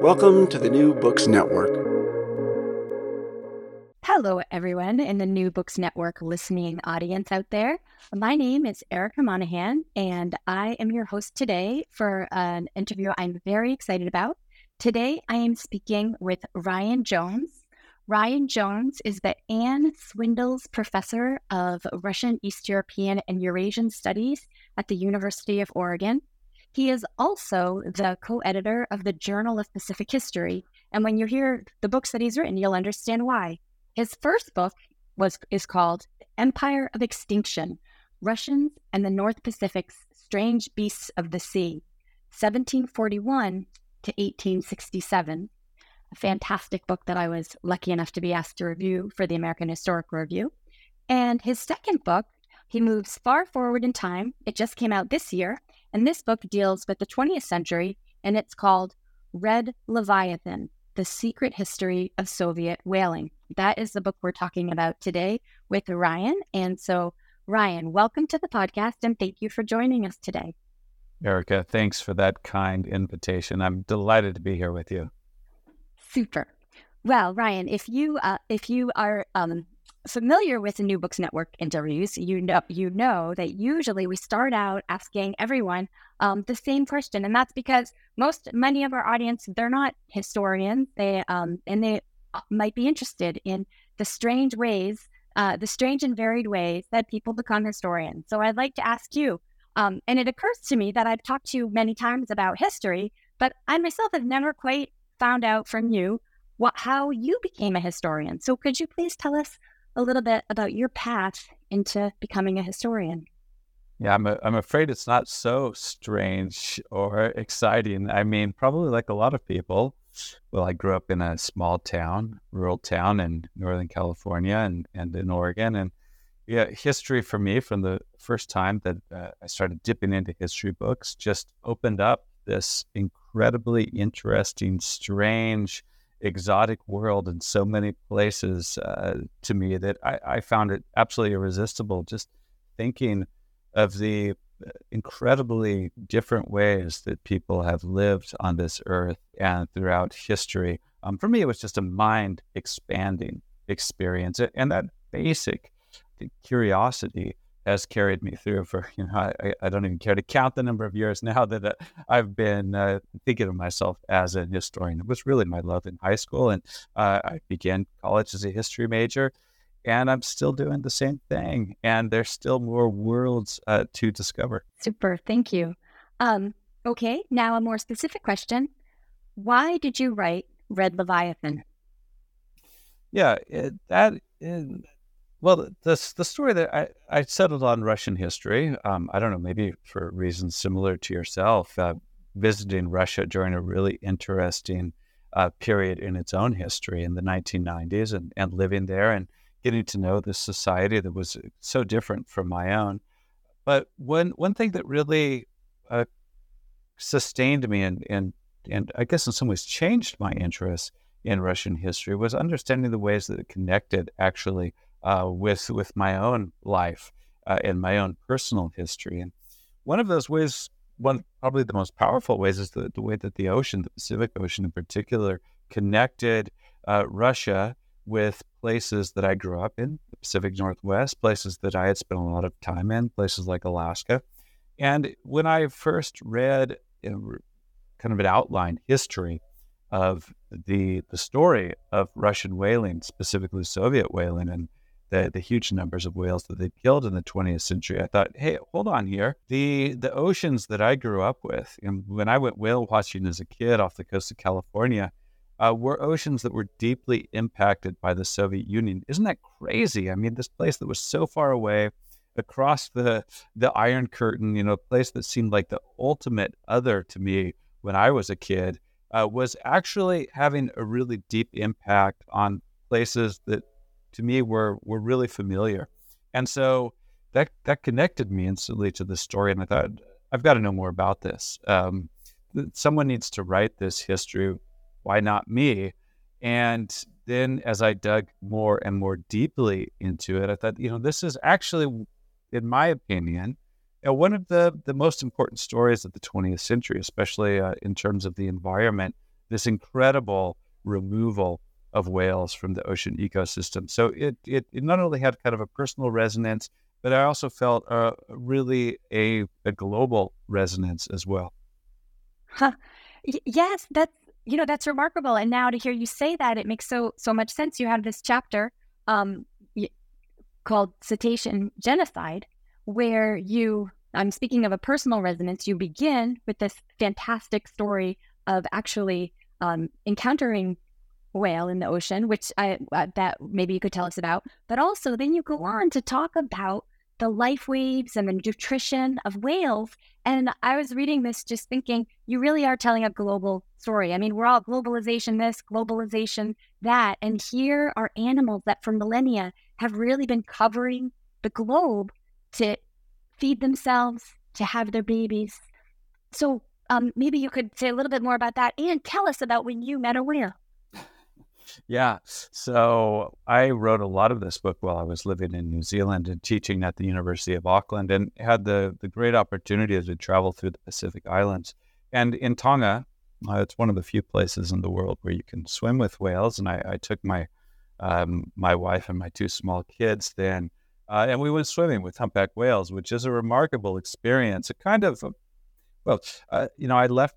Welcome to the New Books Network. Hello, everyone in the New Books Network listening audience out there. My name is Erica Monahan, and I am your host today for an interview I'm very excited about. Today, I am speaking with Ryan Jones. Ryan Jones is the Ann Swindells Professor of Russian, East European, and Eurasian Studies at the University of Oregon. He is also the co editor of the Journal of Pacific History. And when you hear the books that he's written, you'll understand why. His first book was is called Empire of Extinction Russians and the North Pacific's Strange Beasts of the Sea, 1741 to 1867. A fantastic book that I was lucky enough to be asked to review for the American Historical Review. And his second book, he moves far forward in time. It just came out this year and this book deals with the 20th century, and it's called Red Leviathan The Secret History of Soviet Whaling. That is the book we're talking about today with Ryan. And so, Ryan, welcome to the podcast, and thank you for joining us today. Erica, thanks for that kind invitation. I'm delighted to be here with you. Super. Well, Ryan, if you uh, if you are um, familiar with the New Books Network interviews, you know you know that usually we start out asking everyone um, the same question, and that's because most many of our audience they're not historians, they um, and they might be interested in the strange ways, uh, the strange and varied ways that people become historians. So I'd like to ask you, um, and it occurs to me that I've talked to you many times about history, but I myself have never quite found out from you what how you became a historian. So could you please tell us a little bit about your path into becoming a historian. Yeah, I'm, a, I'm afraid it's not so strange or exciting. I mean, probably like a lot of people. Well, I grew up in a small town, rural town in Northern California and, and in Oregon. And yeah, history for me from the first time that uh, I started dipping into history books just opened up this incredibly interesting, strange, exotic world in so many places uh, to me that I, I, found it absolutely irresistible just thinking of the uh, incredibly different ways that people have lived on this earth and throughout history. Um, for me, it was just a mind expanding experience. And that basic curiosity has carried me through for you know I, I don't even care to count the number of years now that uh, I've been uh, thinking of myself as a historian. It was really my love in high school, and uh, I began college as a history major, and I'm still doing the same thing. And there's still more worlds uh, to discover. Super, thank you. Um, okay, now a more specific question: Why did you write Red Leviathan? Yeah, it, that. It, well, the the story that I, I settled on Russian history. Um, I don't know, maybe for reasons similar to yourself, uh, visiting Russia during a really interesting uh, period in its own history in the 1990s and, and living there and getting to know this society that was so different from my own. But one, one thing that really uh, sustained me in, in and I guess in some ways changed my interest in Russian history was understanding the ways that it connected actually uh, with with my own life uh, and my own personal history. And one of those ways, one probably the most powerful ways, is the, the way that the ocean, the Pacific Ocean in particular, connected uh, Russia with places that I grew up in, the Pacific Northwest, places that I had spent a lot of time in, places like Alaska. And when I first read kind of an outline history of the the story of Russian whaling, specifically Soviet whaling, and the, the huge numbers of whales that they killed in the 20th century, I thought, hey, hold on here. The the oceans that I grew up with, and when I went whale watching as a kid off the coast of California, uh, were oceans that were deeply impacted by the Soviet Union. Isn't that crazy? I mean, this place that was so far away across the the Iron Curtain, you know, a place that seemed like the ultimate other to me when I was a kid, uh, was actually having a really deep impact on places that to me were were really familiar. And so that that connected me instantly to the story. And I thought, I've got to know more about this. Um, someone needs to write this history. Why not me? And then as I dug more and more deeply into it, I thought, you know, this is actually, in my opinion, you know, one of the, the most important stories of the 20th century, especially uh, in terms of the environment, this incredible removal of whales from the ocean ecosystem. So it, it, it not only had kind of a personal resonance, but I also felt uh, really a, a global resonance as well. Huh. Y- yes, that's you know that's remarkable. And now to hear you say that, it makes so so much sense. You have this chapter um, called cetacean genocide, where you, I'm speaking of a personal resonance, you begin with this fantastic story of actually um, encountering whale in the ocean, which I uh, that maybe you could tell us about. But also, then you go on to talk about the life waves and the nutrition of whales. And I was reading this just thinking, you really are telling a global story. I mean, we're all globalization this, globalization that. And here are animals that for millennia have really been covering the globe to feed themselves, to have their babies. So um, maybe you could say a little bit more about that and tell us about when you met a whale. Yeah. So I wrote a lot of this book while I was living in New Zealand and teaching at the University of Auckland and had the, the great opportunity to travel through the Pacific Islands. And in Tonga, uh, it's one of the few places in the world where you can swim with whales. And I, I took my um, my wife and my two small kids then, uh, and we went swimming with humpback whales, which is a remarkable experience. A kind of, well, uh, you know, I left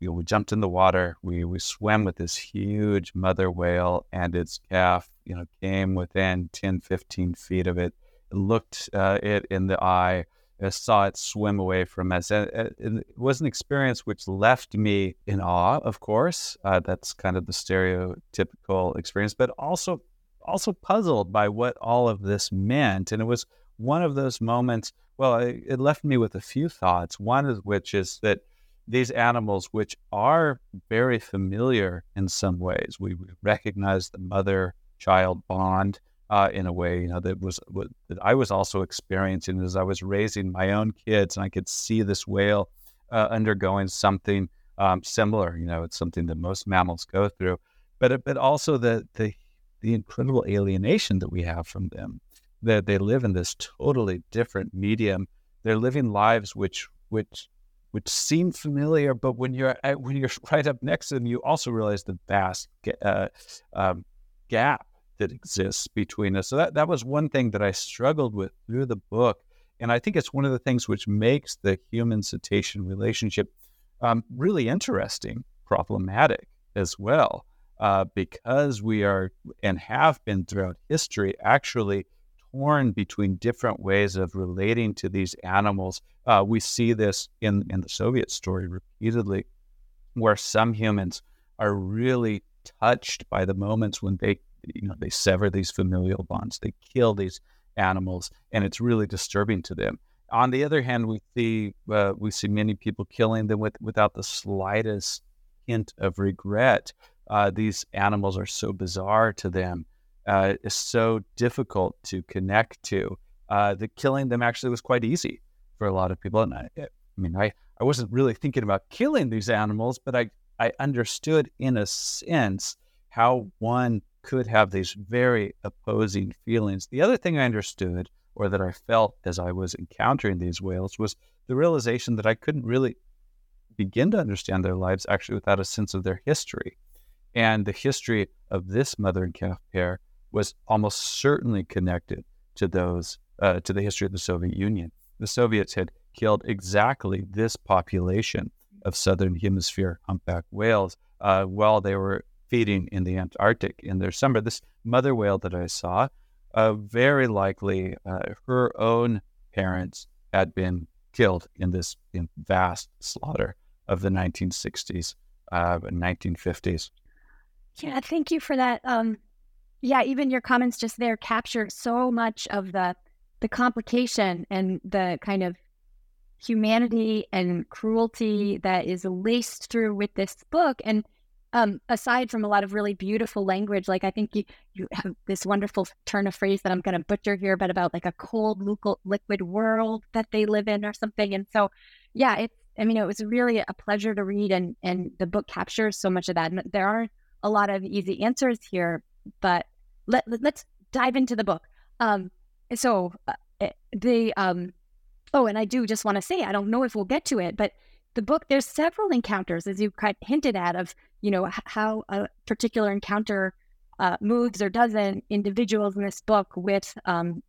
you know, we jumped in the water. We we swam with this huge mother whale and its calf. You know, came within 10, 15 feet of it. Looked uh, it in the eye. I saw it swim away from us. And it was an experience which left me in awe. Of course, uh, that's kind of the stereotypical experience, but also also puzzled by what all of this meant. And it was one of those moments. Well, it, it left me with a few thoughts. One of which is that these animals, which are very familiar in some ways. We recognize the mother child bond uh, in a way, you know, that was that I was also experiencing as I was raising my own kids, and I could see this whale uh, undergoing something um, similar. You know, it's something that most mammals go through, but but also the the the incredible alienation that we have from them. That they live in this totally different medium. They're living lives which which which seem familiar, but when you're when you're right up next to them, you also realize the vast uh, um, gap that exists between us. So that that was one thing that I struggled with through the book, and I think it's one of the things which makes the human cetacean relationship um, really interesting, problematic as well, uh, because we are and have been throughout history actually torn between different ways of relating to these animals. Uh, we see this in, in the Soviet story repeatedly, where some humans are really touched by the moments when they, you know, they sever these familial bonds, they kill these animals, and it's really disturbing to them. On the other hand, we see uh, we see many people killing them with, without the slightest hint of regret. Uh, these animals are so bizarre to them uh, is so difficult to connect to uh, killing them actually was quite easy for a lot of people. And I, I mean, I, I wasn't really thinking about killing these animals, but I I understood in a sense how one could have these very opposing feelings. The other thing I understood or that I felt as I was encountering these whales was the realization that I couldn't really begin to understand their lives actually without a sense of their history. And the history of this mother and calf pair was almost certainly connected to those uh, to the history of the Soviet Union. The Soviets had killed exactly this population of southern hemisphere humpback whales uh, while they were feeding in the Antarctic in their summer. This mother whale that I saw, uh, very likely uh, her own parents had been killed in this in vast slaughter of the 1960s uh, and 1950s. Yeah, thank you for that. Um, yeah, even your comments just there capture so much of the the complication and the kind of humanity and cruelty that is laced through with this book. And um, aside from a lot of really beautiful language, like I think you, you have this wonderful turn of phrase that I'm going to butcher here, but about like a cold liquid world that they live in or something. And so, yeah, it's, I mean, it was really a pleasure to read and, and the book captures so much of that. And there aren't a lot of easy answers here, but let, let, us dive into the book. Um, so uh, eh, the, um, oh, and I do just want to say, I don't know if we'll get to it, but the book, there's several encounters, as you kind of hinted at, of you know how a particular encounter uh, moves or doesn't. Individuals in this book with um,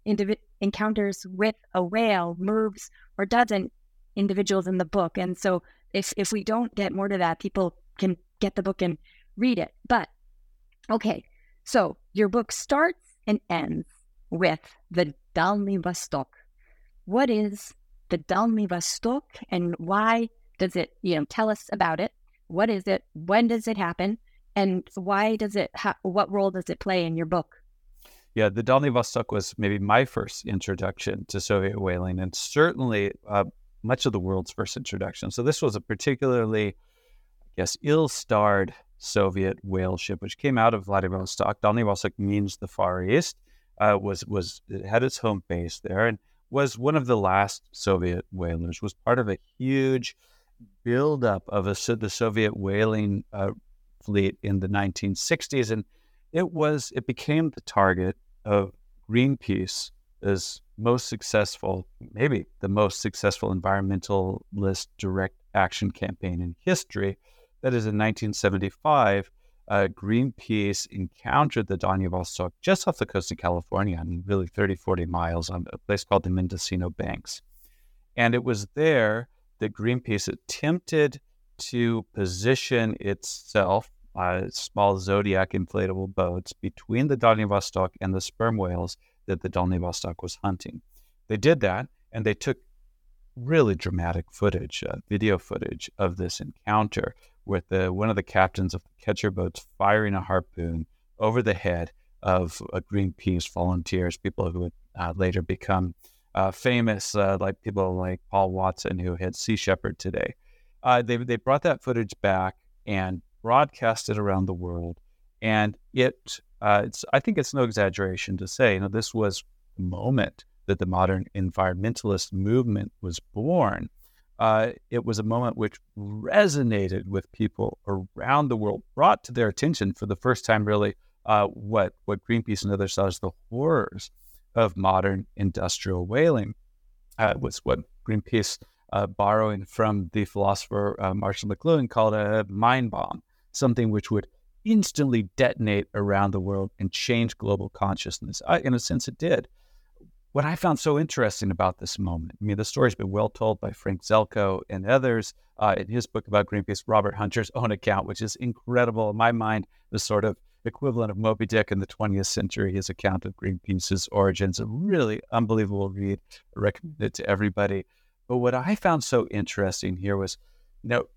encounters with a whale moves or doesn't. Individuals in the book, and so if if we don't get more to that, people can get the book and read it. But okay, so your book starts and ends with the Dalny Vostok. What is the Dalny Vostok and why does it, you know, tell us about it? What is it? When does it happen? And why does it, ha- what role does it play in your book? Yeah, the Dalny Vostok was maybe my first introduction to Soviet whaling and certainly uh, much of the world's first introduction. So this was a particularly, I guess, ill starred Soviet whale ship, which came out of Vladivostok. Dalny Vostok means the Far East. Uh, was was had its home base there and was one of the last Soviet whalers. Was part of a huge buildup of a, the Soviet whaling uh, fleet in the 1960s, and it was it became the target of Greenpeace as most successful, maybe the most successful environmentalist direct action campaign in history. That is in 1975. Uh, Greenpeace encountered the Dalny Vostok just off the coast of California, mean, really 30, 40 miles on a place called the Mendocino Banks. And it was there that Greenpeace attempted to position itself, uh, small Zodiac inflatable boats, between the Vostok and the sperm whales that the Vostok was hunting. They did that, and they took really dramatic footage, uh, video footage of this encounter with the, one of the captains of the catcher boats firing a harpoon over the head of uh, Greenpeace volunteers, people who would uh, later become uh, famous, uh, like people like Paul Watson, who had Sea Shepherd today. Uh, they, they brought that footage back and broadcast it around the world. And it, it's, I think it's no exaggeration to say, you know, this was the moment that the modern environmentalist movement was born. Uh, it was a moment which resonated with people around the world, brought to their attention for the first time, really, uh, what what Greenpeace and others saw as the horrors of modern industrial whaling. Uh, was what Greenpeace, uh, borrowing from the philosopher uh, Marshall McLuhan, called a mind bomb, something which would instantly detonate around the world and change global consciousness. in a sense, it did. What I found so interesting about this moment, I mean, the story's been well told by Frank Zelko and others uh, in his book about Greenpeace, Robert Hunter's own account, which is incredible. In my mind, the sort of equivalent of Moby Dick in the 20th century, his account of Greenpeace's origins, a really unbelievable read. I recommend it to everybody. But what I found so interesting here was, you know,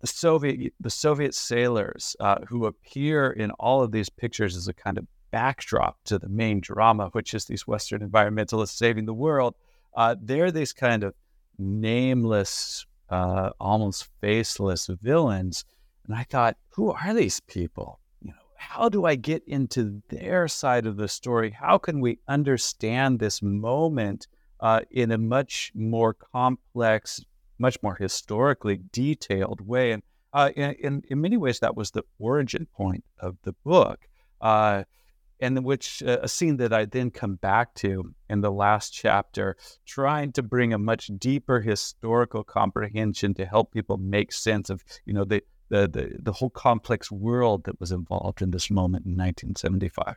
the Soviet the Soviet sailors uh, who appear in all of these pictures as a kind of backdrop to the main drama, which is these Western environmentalists saving the world. Uh, they're these kind of nameless, uh, almost faceless villains. And I thought, who are these people? You know, how do I get into their side of the story? How can we understand this moment uh, in a much more complex, much more historically detailed way? And uh, in, in many ways, that was the origin point of the book. Uh, and which uh, a scene that I then come back to in the last chapter, trying to bring a much deeper historical comprehension to help people make sense of you know the the the, the whole complex world that was involved in this moment in 1975.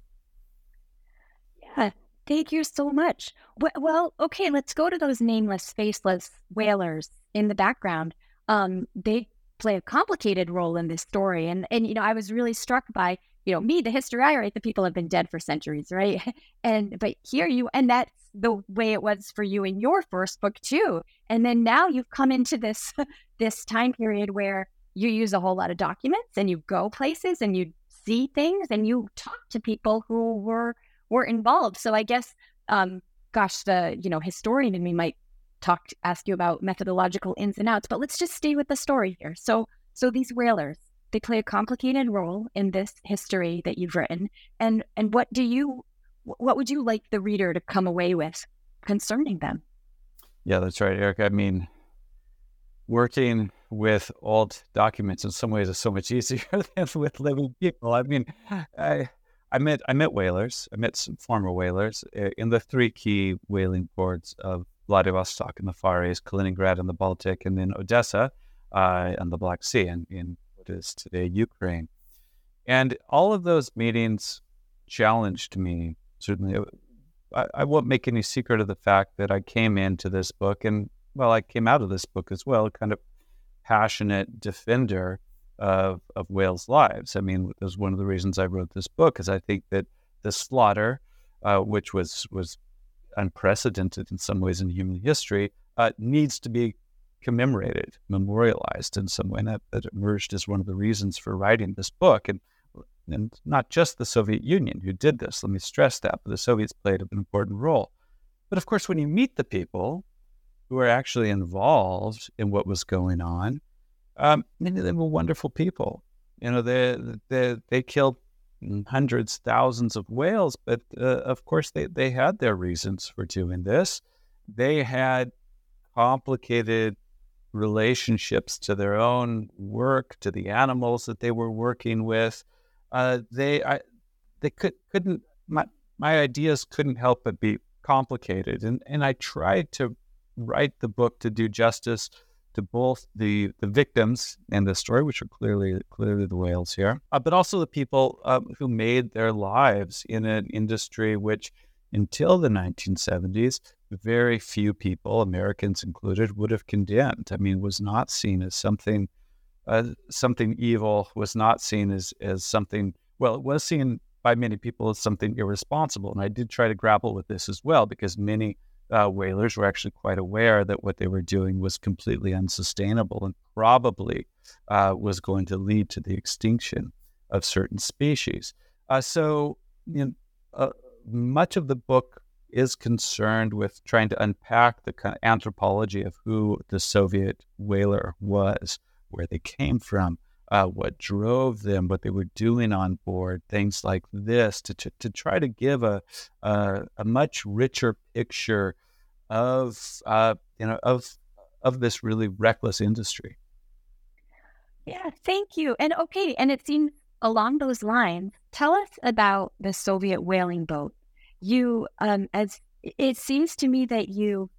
Yeah, thank you so much. Well, okay, let's go to those nameless, faceless whalers in the background. Um, they play a complicated role in this story, and and you know I was really struck by you know, me, the history I write, the people have been dead for centuries, right? And but here you, and that's the way it was for you in your first book too. And then now you've come into this this time period where you use a whole lot of documents and you go places and you see things and you talk to people who were were involved. So I guess, um, gosh, the you know historian in me might talk ask you about methodological ins and outs, but let's just stay with the story here. So so these whalers, they play a complicated role in this history that you've written. And and what do you what would you like the reader to come away with concerning them? Yeah, that's right, Eric. I mean, working with old documents in some ways is so much easier than with living people. I mean, I I met I met whalers. I met some former whalers eh, in the three key whaling ports of Vladivostok in the Far East, Kaliningrad in the Baltic, and then Odessa uh, the Black Sea in, in is today Ukraine. And all of those meetings challenged me. Certainly, I, I won't make any secret of the fact that I came into this book, and well, I came out of this book as well, kind of passionate defender of, of whales' lives. I mean, that's one of the reasons I wrote this book, is I think that the slaughter, uh, which was was unprecedented in some ways in human history, uh, needs to be commemorated, memorialized in some way. And that, that emerged as one of the reasons for writing this book. And, and not just the Soviet Union who did this, let me stress that, but the Soviets played an important role. But of course, when you meet the people who are actually involved in what was going on, um, many of them were wonderful people. You know, they, they, they killed hundreds, thousands of whales, but uh, of course, they, they had their reasons for doing this. They had complicated relationships to their own work, to the animals that they were working with. Uh, they I, they could couldn't my my ideas couldn't help but be complicated, and and I tried to write the book to do justice to both the the victims in the story, which are clearly clearly the whales here, uh, but also the people um, who made their lives in an industry which, until the 1970s, very few people, Americans included, would have condemned. I mean, was not seen as something uh, something evil, was not seen as as something. Well, it was seen by many people as something irresponsible, and I did try to grapple with this as well because many uh, whalers were actually quite aware that what they were doing was completely unsustainable and probably uh, was going to lead to the extinction of certain species. Uh, so, you know, uh, much of the book is concerned with trying to unpack the kind of anthropology of who the Soviet whaler was, where they came from, uh, what drove them, what they were doing on board, things like this, to, to, to try to give a, a, much richer picture of uh, you know of of this really reckless industry. Yeah, thank you. And okay, and it seems along those lines, tell us about the Soviet whaling boat you um as it seems to me that you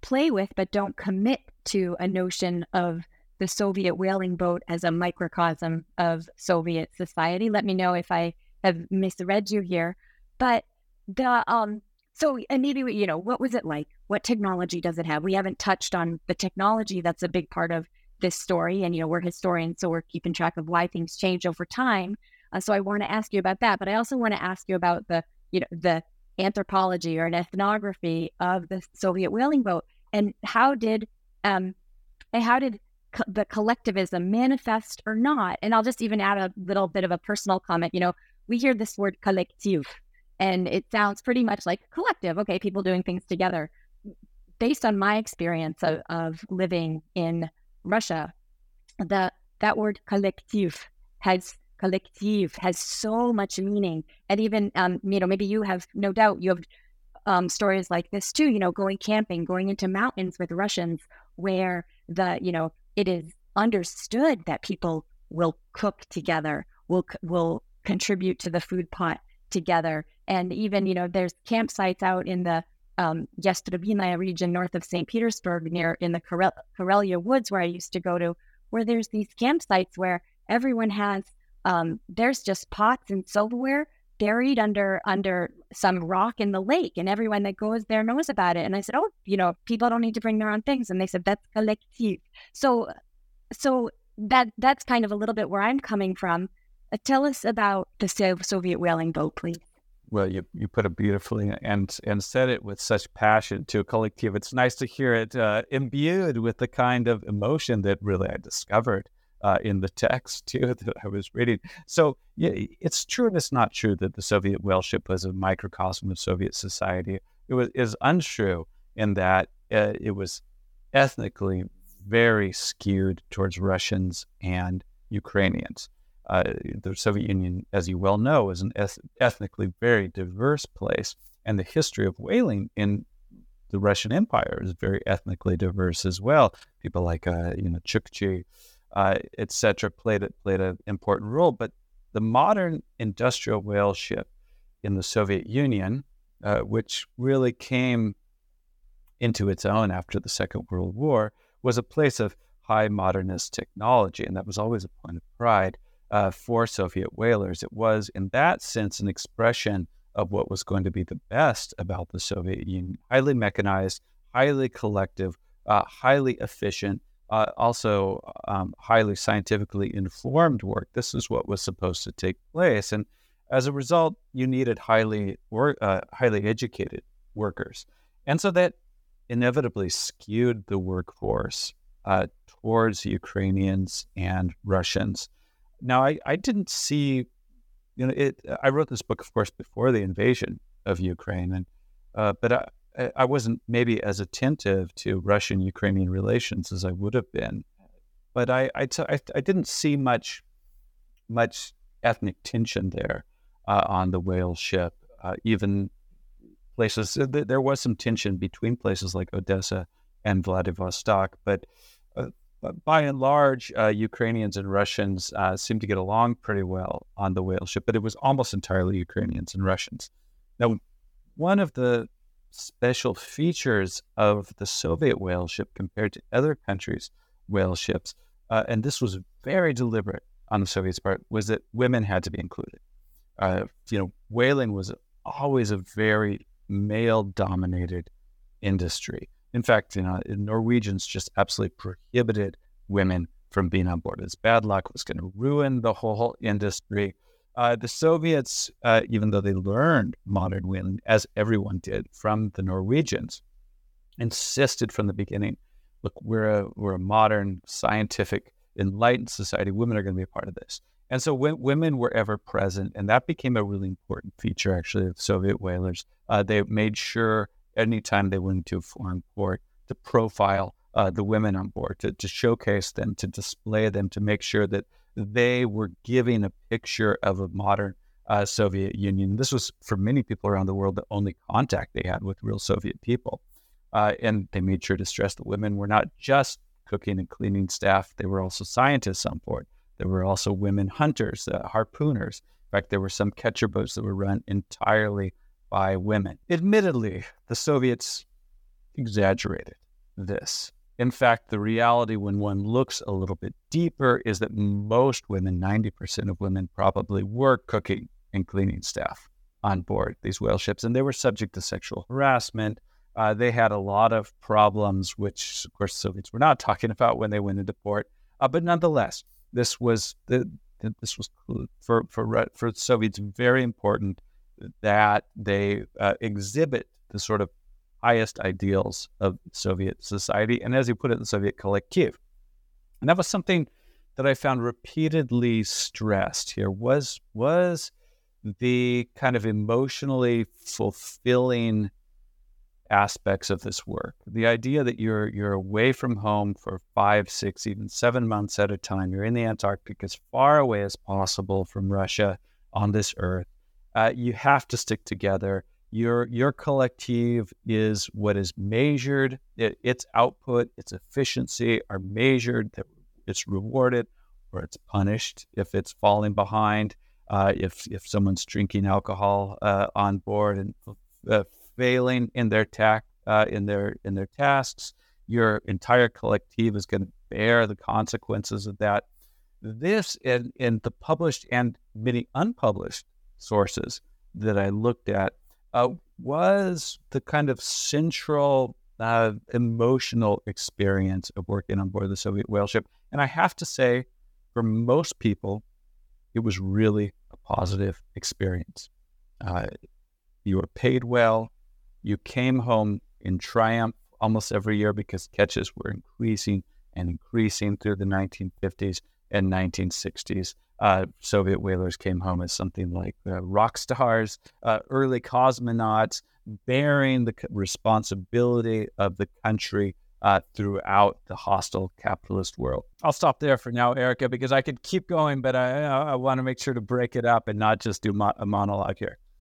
play with but don't commit to a notion of the Soviet whaling boat as a microcosm of Soviet society. Let me know if I have misread you here. But the um so and maybe you know what was it like? What technology does it have? We haven't touched on the technology that's a big part of this story, and you know we're historians, so we're keeping track of why things change over time. Uh, so I want to ask you about that, but I also want to ask you about the you know the anthropology or an ethnography of the Soviet whaling boat, and how did um, and how did co- the collectivism manifest or not? And I'll just even add a little bit of a personal comment. You know, we hear this word collective, and it sounds pretty much like collective. Okay, people doing things together. Based on my experience of, of living in Russia, the that word collective has collective has so much meaning. And even, um, you know, maybe you have no doubt you have um, stories like this too, you know, going camping, going into mountains with Russians where the, you know, it is understood that people will cook together, will will contribute to the food pot together, and even you know there's campsites out in the um, region north of St. Petersburg, near in the Karelia Woods, where I used to go to, where there's these campsites where everyone has um, there's just pots and silverware buried under under some rock in the lake, and everyone that goes there knows about it. And I said, oh, you know, people don't need to bring their own things, and they said that's collective. So, so that that's kind of a little bit where I'm coming from. Uh, tell us about the Soviet whaling boat, please. Well, you, you put it beautifully and and said it with such passion to a collective. It's nice to hear it uh, imbued with the kind of emotion that really I discovered uh, in the text too that I was reading. So yeah, it's true and it's not true that the Soviet whale ship was a microcosm of Soviet society. It was is untrue in that uh, it was ethnically very skewed towards Russians and Ukrainians. Uh, the Soviet Union, as you well know, is an eth- ethnically very diverse place, and the history of whaling in the Russian Empire is very ethnically diverse as well. People like uh, you know Chukchi, uh, etc., played played an important role. But the modern industrial whale ship in the Soviet Union, uh, which really came into its own after the Second World War, was a place of high modernist technology, and that was always a point of pride uh, for Soviet whalers. It was, in that sense, an expression of what was going to be the best about the Soviet Union highly mechanized, highly collective, uh, highly efficient, uh, also um, highly scientifically informed work. This is what was supposed to take place. And as a result, you needed highly, wor- uh, highly educated workers. And so that inevitably skewed the workforce uh, towards Ukrainians and Russians. Now, I, I didn't see, you know, it. I wrote this book, of course, before the invasion of Ukraine, and uh, but I, I wasn't maybe as attentive to Russian-Ukrainian relations as I would have been. But I, I, t- I, I didn't see much, much ethnic tension there uh, on the whale ship. Uh, even places, there was some tension between places like Odessa and Vladivostok, but but by and large, uh, Ukrainians and Russians uh, seem to get along pretty well on the whale ship, but it was almost entirely Ukrainians and Russians. Now, one of the special features of the Soviet whale ship compared to other countries' whale ships, uh, and this was very deliberate on the Soviets' part, was that women had to be included. Uh, you know, whaling was always a very male-dominated industry. In fact, you know, Norwegians just absolutely prohibited women from being on board. It's bad luck. Was going to ruin the whole industry. Uh, the Soviets, uh, even though they learned modern whaling, as everyone did from the Norwegians, insisted from the beginning, look, we're a, we're a modern, scientific, enlightened society. Women are going to be a part of this. And so when women were ever present, and that became a really important feature, actually, of Soviet whalers. Uh, they made sure anytime they went to a foreign port to profile uh, the women on board, to, to showcase them, to display them, to make sure that they were giving a picture of a modern uh, Soviet Union. This was for many people around the world the only contact they had with real Soviet people. Uh, and they made sure to stress that women were not just cooking and cleaning staff, they were also scientists on board. There were also women hunters, uh, harpooners. In fact, there were some catcher boats that were run entirely by women. Admittedly, the Soviets exaggerated this. In fact, the reality when one looks a little bit deeper is that most women, 90% of women, probably were cooking and cleaning staff on board these whale ships, and they were subject to sexual harassment. Uh, they had a lot of problems, which, of course, Soviets were not talking about when they went into port. Uh, but nonetheless, this was the, this was for for for Soviets very important that they uh, exhibit the sort of highest ideals of Soviet society, and as you put it, the Soviet collective. And that was something that I found repeatedly stressed here was was the kind of emotionally fulfilling aspects of this work. The idea that you're you're away from home for five, six, even seven months at a time. You're in the Antarctic as far away as possible from Russia on this earth uh, you have to stick together. Your your collective is what is measured. It, its output, its efficiency are measured. it's rewarded or it's punished if it's falling behind. Uh, if if someone's drinking alcohol uh, on board and uh, failing in their tac uh, in their in their tasks, your entire collective is going to bear the consequences of that. This in in the published and many unpublished sources that I looked at uh, was the kind of central uh, emotional experience of working on board the Soviet whale ship. And I have to say, for most people, it was really a positive experience. Uh, you were paid well. You came home in triumph almost every year because catches were increasing and increasing through the 1950s and 1960s. Uh, Soviet whalers came home as something like uh, rock stars, uh, early cosmonauts, bearing the responsibility of the country uh, throughout the hostile capitalist world. I'll stop there for now, Erica, because I could keep going, but I, I want to make sure to break it up and not just do mo- a monologue here.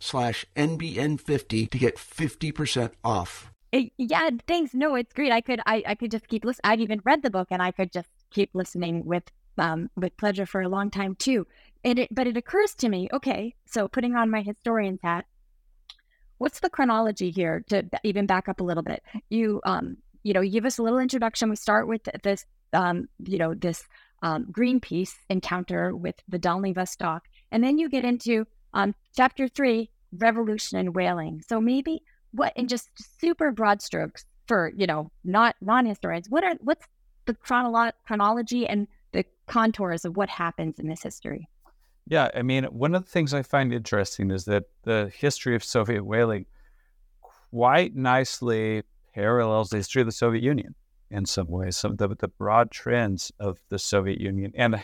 slash NBN50 to get 50% off. Yeah, thanks. No, it's great. I could I, I could just keep listening. I've even read the book and I could just keep listening with um with pleasure for a long time too. And it but it occurs to me, okay, so putting on my historian's hat, what's the chronology here to even back up a little bit? You um you know, you give us a little introduction. We start with this um, you know, this um, Greenpeace encounter with the Dalny Vostok. And then you get into um, chapter three, revolution and whaling. So maybe what in just super broad strokes for you know not non-historians, what are what's the chronolo- chronology and the contours of what happens in this history? Yeah, I mean, one of the things I find interesting is that the history of Soviet whaling quite nicely parallels the history of the Soviet Union in some ways. Some of the, the broad trends of the Soviet Union and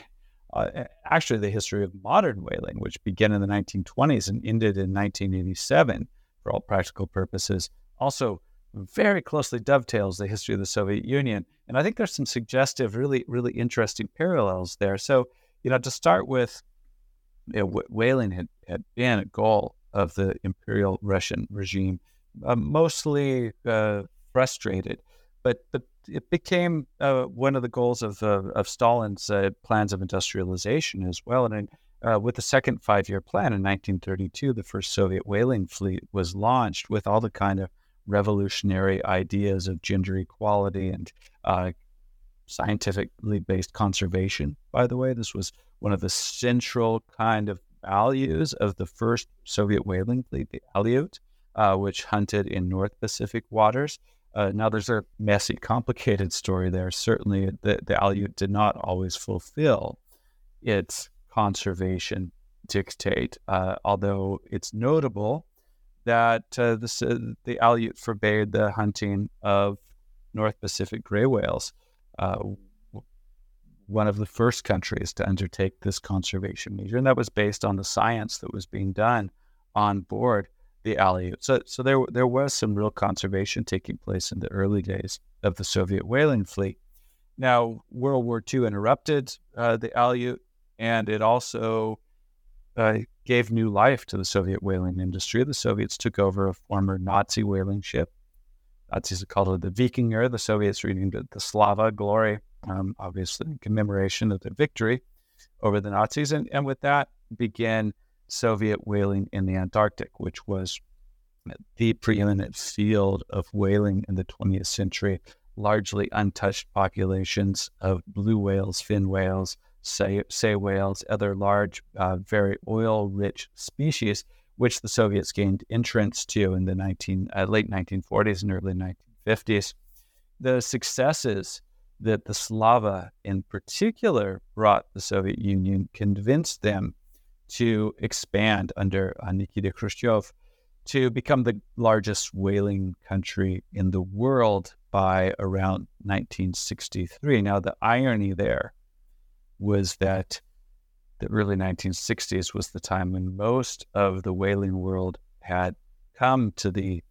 uh, actually the history of modern whaling, which began in the 1920s and ended in 1987 for all practical purposes, also very closely dovetails the history of the Soviet Union. And I think there's some suggestive, really, really interesting parallels there. So, you know, to start with, you know, whaling had, had been a goal of the imperial Russian regime, uh, mostly uh, frustrated. But, but it became uh, one of the goals of uh, of Stalin's uh, plans of industrialization as well. And uh, with the second five year plan in 1932, the first Soviet whaling fleet was launched with all the kind of revolutionary ideas of gender equality and scientifically based conservation. By the way, this was one of the central kind of values of the first Soviet whaling fleet, the Aleut, uh, which hunted in North Pacific waters. Uh, now, there's a messy, complicated story there. Certainly, the, the Aleut did not always fulfill its conservation dictate, uh, although it's notable that uh, this, the Aleut forbade the hunting of North Pacific gray whales, uh, one of the first countries to undertake this conservation measure. And that was based on the science that was being done on board the Aleut. So, so there there was some real conservation taking place in the early days of the Soviet whaling fleet. Now, World War II interrupted uh, the Aleut, and it also uh, gave new life to the Soviet whaling industry. The Soviets took over a former Nazi whaling ship. Nazis called it the Vikinger. The Soviets renamed it the Slava Glory, um, obviously in commemoration of the victory over the Nazis. And, and with that began Soviet whaling in the Antarctic, which was the preeminent field of whaling in the 20th century, largely untouched populations of blue whales, fin whales, sei, sei whales, other large, uh, very oil rich species, which the Soviets gained entrance to in the 19, uh, late 1940s and early 1950s. The successes that the Slava in particular brought the Soviet Union convinced them to expand under uh, Nikita Khrushchev to become the largest whaling country in the world by around 1963. Now, the irony there was that the early 1960s was the time when most of the whaling world had come to the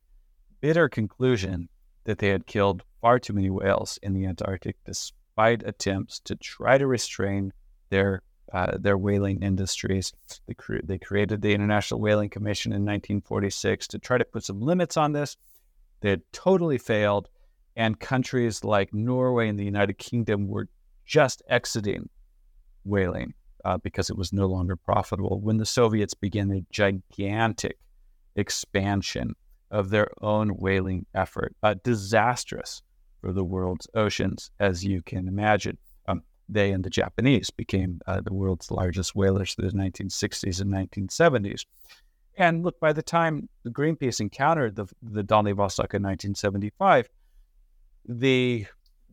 bitter conclusion that they had killed far too many whales in the Antarctic, despite attempts to try to restrain their uh, their whaling industries. They, cre- they created the International Whaling Commission in 1946 to try to put some limits on this. They had totally failed, and countries like Norway and the United Kingdom were just exiting whaling uh, because it was no longer profitable. When the Soviets began a gigantic expansion of their own whaling effort, uh, disastrous for the world's oceans, as you can imagine they and the Japanese became uh, the world's largest whalers through the 1960s and 1970s. And look, by the time the Greenpeace encountered the, the Dalny Vostok in 1975, the,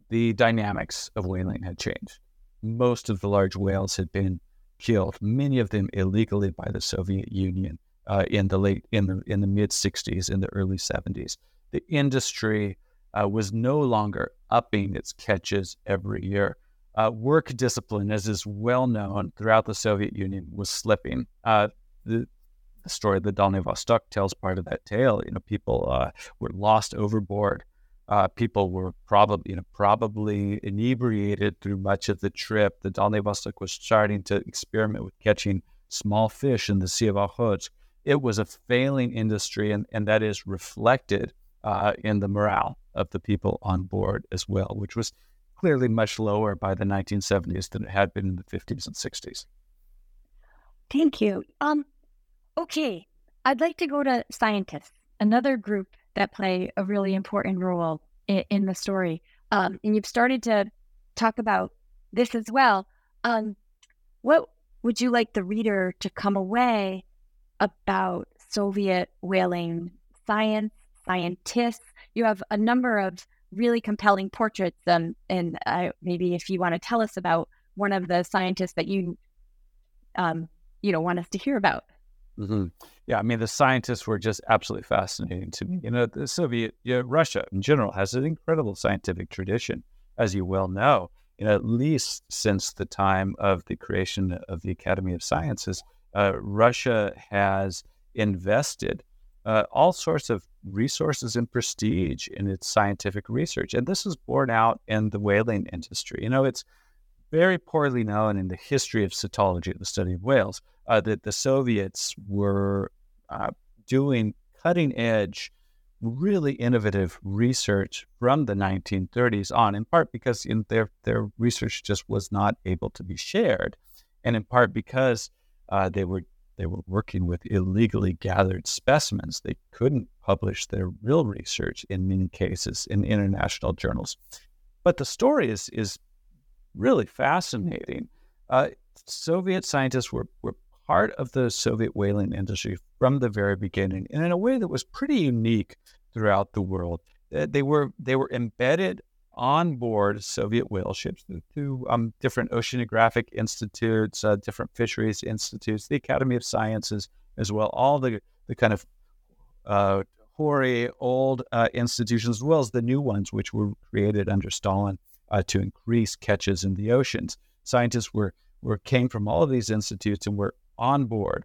the dynamics of whaling had changed. Most of the large whales had been killed, many of them illegally by the Soviet Union uh, in the late in the in the mid 60s, in the early 70s. The industry uh, was no longer upping its catches every year uh, work discipline, as is well known throughout the Soviet Union, was slipping. Uh, the, the, story of the Vostok tells part of that tale. You know, people uh, were lost overboard. Uh, people were probably, you know, probably inebriated through much of the trip. The Vostok was starting to experiment with catching small fish in the Sea of Okhotsk. It was a failing industry, and, and that is reflected uh, in the morale of the people on board as well, which was clearly much lower by the 1970s than it had been in the 50s and 60s. Thank you. Um, okay, I'd like to go to scientists, another group that play a really important role in, in the story. Um, and you've started to talk about this as well. Um, what would you like the reader to come away about Soviet whaling science, scientists? You have a number of really compelling portraits. Um, and maybe if you want to tell us about one of the scientists that you, um, you know, want us to hear about. Mm-hmm. Yeah, I mean, the scientists were just absolutely fascinating to me. You know, the Soviet, you know, Russia in general has an incredible scientific tradition, as you well know. You know, at least since the time of the creation of the Academy of Sciences, uh, Russia has invested uh, all sorts of resources and prestige in its scientific research. And this is borne out in the whaling industry. You know, it's very poorly known in the history of cetology, the study of whales, uh, that the Soviets were uh, doing cutting edge, really innovative research from the 1930s on, in part because in their, their research just was not able to be shared, and in part because uh, they were they were working with illegally gathered specimens. They couldn't publish their real research in many cases in international journals. But the story is, is really fascinating. Uh, Soviet scientists were, were part of the Soviet whaling industry from the very beginning, and in a way that was pretty unique throughout the world. Uh, they were they were embedded on board Soviet whale ships through um, different oceanographic institutes, uh, different fisheries institutes, the Academy of Sciences as well, all the, the kind of uh, hoary old uh, institutions, as well as the new ones which were created under Stalin uh, to increase catches in the oceans. Scientists were, were came from all of these institutes and were on board.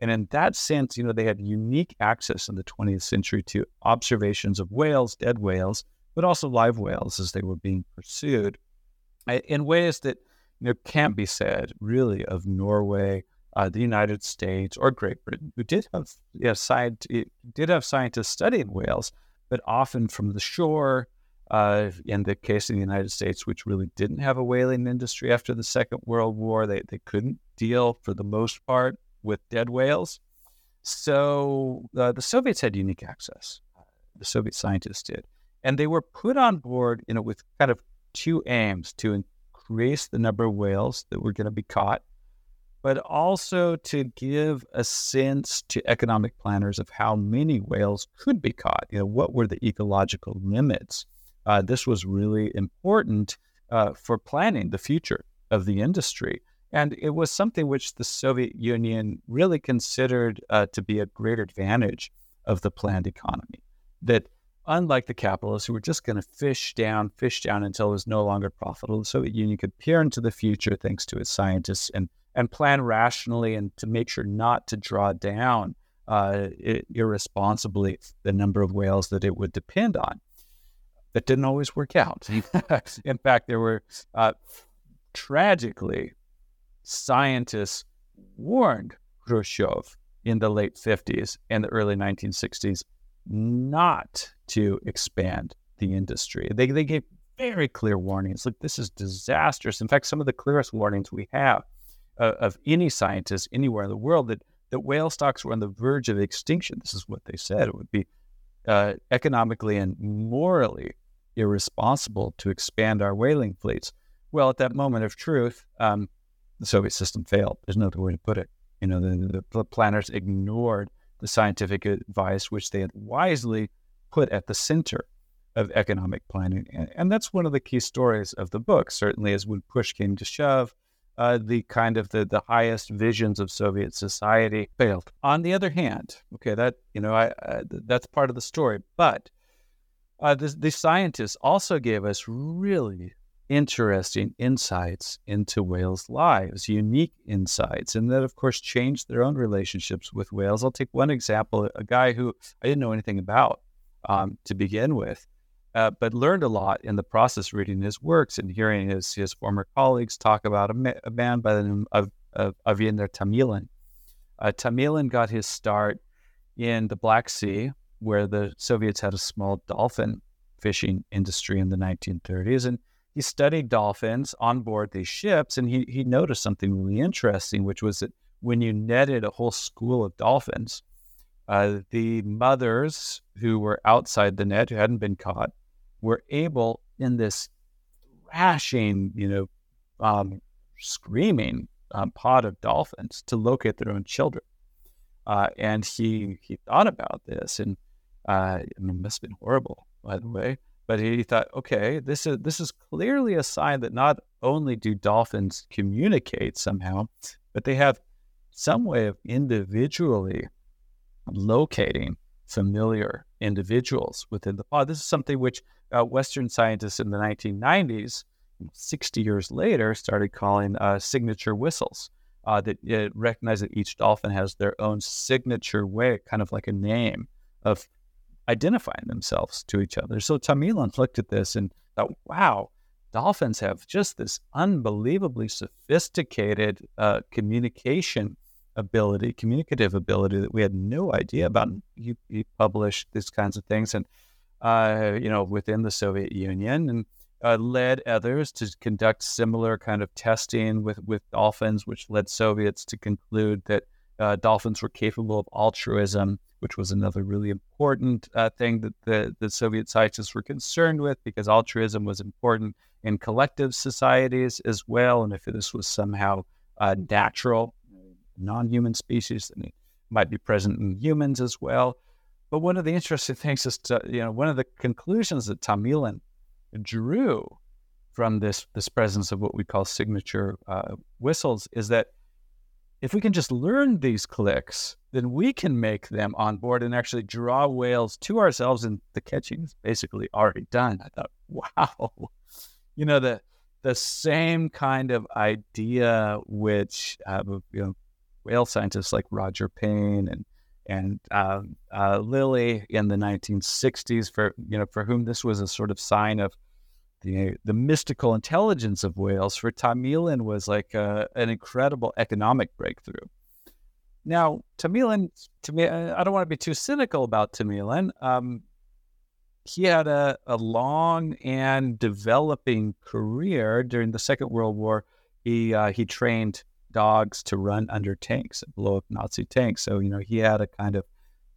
And in that sense, you know, they had unique access in the 20th century to observations of whales, dead whales, but also live whales as they were being pursued in ways that you know can't be said really of Norway, uh, the United States, or Great Britain, who did have yeah, science, did have scientists studying whales, but often from the shore. Uh, in the case of the United States, which really didn't have a whaling industry after the Second World War, they, they couldn't deal for the most part with dead whales. So uh, the Soviets had unique access. The Soviet scientists did. And they were put on board, you know, with kind of two aims to increase the number of whales that were going to be caught, but also to give a sense to economic planners of how many whales could be caught. You know, what were the ecological limits? Uh, this was really important uh, for planning the future of the industry. And it was something which the Soviet Union really considered uh, to be a great advantage of the planned economy. That unlike the capitalists who were just going to fish down, fish down until it was no longer profitable, the Soviet Union could peer into the future thanks to its scientists and, and plan rationally and to make sure not to draw down uh, irresponsibly the number of whales that it would depend on. That didn't always work out. In fact, there were uh, tragically scientists warned Khrushchev in the late 50s and the early 1960s not to expand the industry. They, they gave very clear warnings. Look, this is disastrous. In fact, some of the clearest warnings we have uh, of any scientist anywhere in the world that, that whale stocks were on the verge of extinction. This is what they said. It would be uh, economically and morally irresponsible to expand our whaling fleets. Well, at that moment of truth, um, the Soviet system failed. There's no other way to put it. You know, the, the planners ignored the scientific advice which they had wisely put at the center of economic planning. And, that's one of the key stories of the book, certainly as when push came to shove, uh, the kind of the, the highest visions of Soviet society failed. On the other hand, okay, that, you know, I, I that's part of the story, but uh, the, the scientists also gave us really interesting insights into whales' lives, unique insights, and that, of course, changed their own relationships with whales. I'll take one example a guy who I didn't know anything about um, to begin with, uh, but learned a lot in the process reading his works and hearing his, his former colleagues talk about a, ma- a man by the name of, of Avenir Tomilin. Uh, Tomilin got his start in the Black Sea, where the Soviets had a small dolphin fishing industry in the 1930s. And he studied dolphins on board these ships and he, he noticed something really interesting, which was that when you netted a whole school of dolphins, uh, the mothers who were outside the net, who hadn't been caught, were able in this thrashing, you know, um, screaming um, pod of dolphins to locate their own children. Uh, and he he thought about this, and uh, it must have been horrible, by the way. But he thought, okay, this is this is clearly a sign that not only do dolphins communicate somehow, but they have some way of individually locating familiar individuals within the pod. This is something which uh, Western scientists in the 1990s, 60 years later, started calling uh, signature whistles. Uh, that uh, recognize that each dolphin has their own signature way, kind of like a name of identifying themselves to each other. So Tomilin looked at this and thought, wow, dolphins have just this unbelievably sophisticated uh, communication ability, communicative ability that we had no idea about. He, he published these kinds of things and, uh, you know, within the Soviet Union and uh, led others to conduct similar kind of testing with, with dolphins, which led Soviets to conclude that uh, dolphins were capable of altruism which was another really important uh, thing that the, the Soviet scientists were concerned with because altruism was important in collective societies as well. And if this was somehow uh, natural, non human species, then it might be present in humans as well. But one of the interesting things is, to, you know, one of the conclusions that Tomilin drew from this this presence of what we call signature uh, whistles is that if we can just learn these clicks, then we can make them on board and actually draw whales to ourselves. And the catching is basically already done. I thought, wow, you know, the the same kind of idea which uh, you know whale scientists like Roger Payne and and uh, uh, Lilly in the 1960s, for you know, for whom this was a sort of sign of the the mystical intelligence of whales for Tomilin was like uh, an incredible economic breakthrough. Now, Tomilin, to me, I don't want to be too cynical about Tomilin. Um, he had a, a long and developing career during the Second World War. He uh, he trained dogs to run under tanks and blow up Nazi tanks. So you know he had a kind of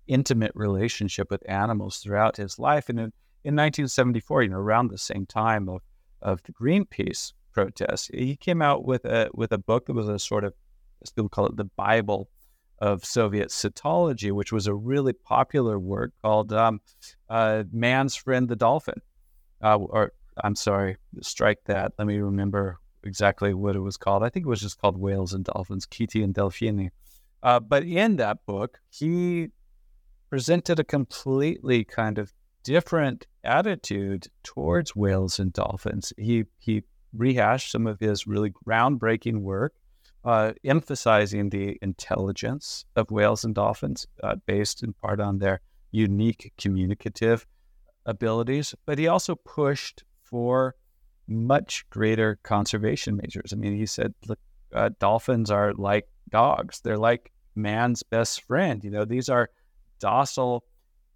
intimate relationship with animals throughout his life, and in 1974, you know, around the same time of, of the Greenpeace protests. He came out with a with a book that was a sort of, people call it the Bible of Soviet cetology, which was a really popular work called um, uh, "Man's Friend the Dolphin." Uh, or I'm sorry, strike that. Let me remember exactly what it was called. I think it was just called Whales and Dolphins, Kitty and Delfini. Uh, but in that book, he presented a completely kind of different attitude towards whales and dolphins. He he rehashed some of his really groundbreaking work, uh, emphasizing the intelligence of whales and dolphins, uh, based in part on their unique communicative abilities. But he also pushed for much greater conservation measures. I mean, he said, look, uh, dolphins are like dogs. They're like man's best friend. You know, these are docile,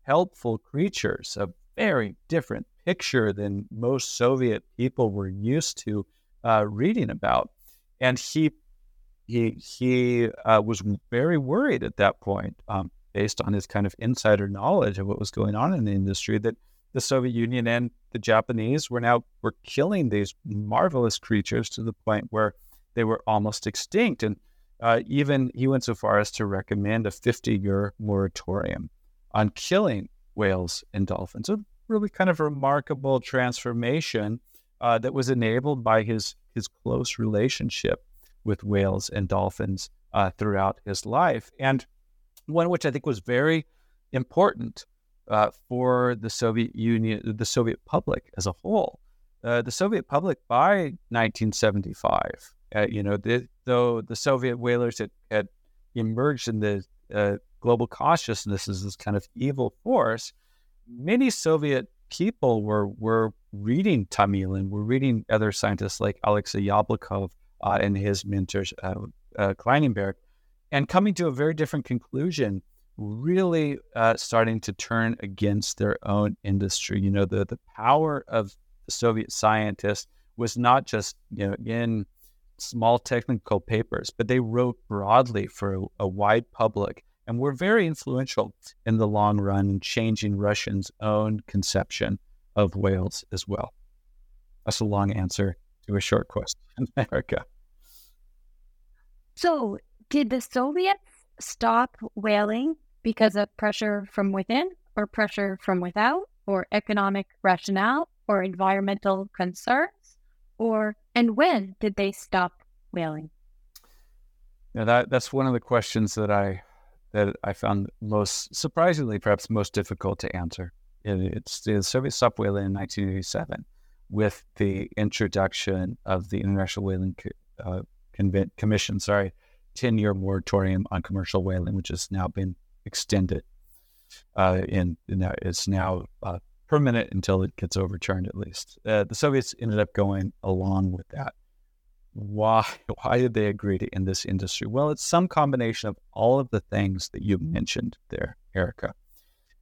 helpful creatures, a very different picture than most Soviet people were used to uh, reading about. And he he he uh, was very worried at that point, um, based on his kind of insider knowledge of what was going on in the industry, that the Soviet Union and the Japanese were now were killing these marvelous creatures to the point where they were almost extinct. And uh, even he went so far as to recommend a 50 year moratorium on killing whales and dolphins. A really kind of remarkable transformation uh, that was enabled by his, his close relationship with whales and dolphins uh, throughout his life. And one which I think was very important uh, for the Soviet Union, the Soviet public as a whole. Uh, the Soviet public by 1975 uh, you know, the, though the Soviet whalers had, had emerged in the uh, global consciousness as this kind of evil force, many Soviet people were were reading Tomilin, were reading other scientists like Alexei Yablokov uh, and his mentors, uh, Kleinenberg, and coming to a very different conclusion, really uh, starting to turn against their own industry. You know, the, the power of Soviet scientists was not just, you know, in small technical papers, but they wrote broadly for a, a wide public and were very influential in the long run in changing Russians' own conception of whales as well. That's a long answer to a short question, Erica. So, did the Soviets stop whaling because of pressure from within, or pressure from without, or economic rationale, or environmental concerns? Or and when did they stop whaling? Yeah, that that's one of the questions that I that I found most surprisingly, perhaps most difficult to answer. It, it's the Soviet stopped whaling in 1987 with the introduction of the International Whaling uh, Commission. Sorry, 10 year moratorium on commercial whaling, which has now been extended. Uh, and, and it's now uh, permanent until it gets overturned, at least. Uh, the Soviets ended up going along with that. Why? Why did they agree to end this industry? Well, it's some combination of all of the things that you mentioned there, Erica.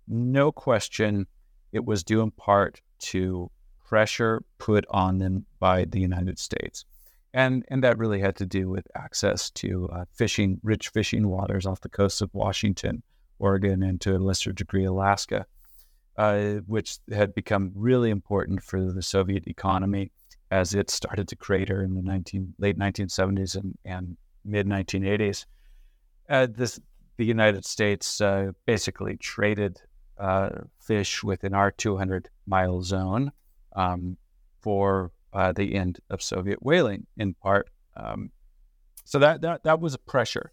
No question, it was due in part to pressure put on them by the United States. And, and that really had to do with access to uh, fishing, rich fishing waters off the coasts of Washington, Oregon, and to a lesser degree, Alaska uh, which had become really important for the Soviet economy as it started to crater in the 19, late 1970s and, and mid 1980s. Uh, this, the United States uh, basically traded uh, fish within our 200 mile zone um, for uh, the end of Soviet whaling, in part. Um, so that, that that was a pressure.